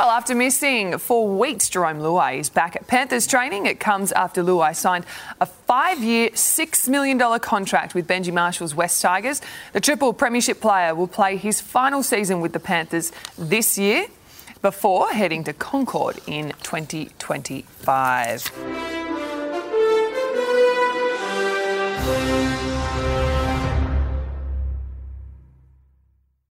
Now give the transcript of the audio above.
Well, after missing four weeks, Jarome Luai is back at Panthers training. It comes after Luai signed a five-year, $6 million contract with Benji Marshall's West Tigers. The triple premiership player will play his final season with the Panthers this year before heading to Concord in 2025.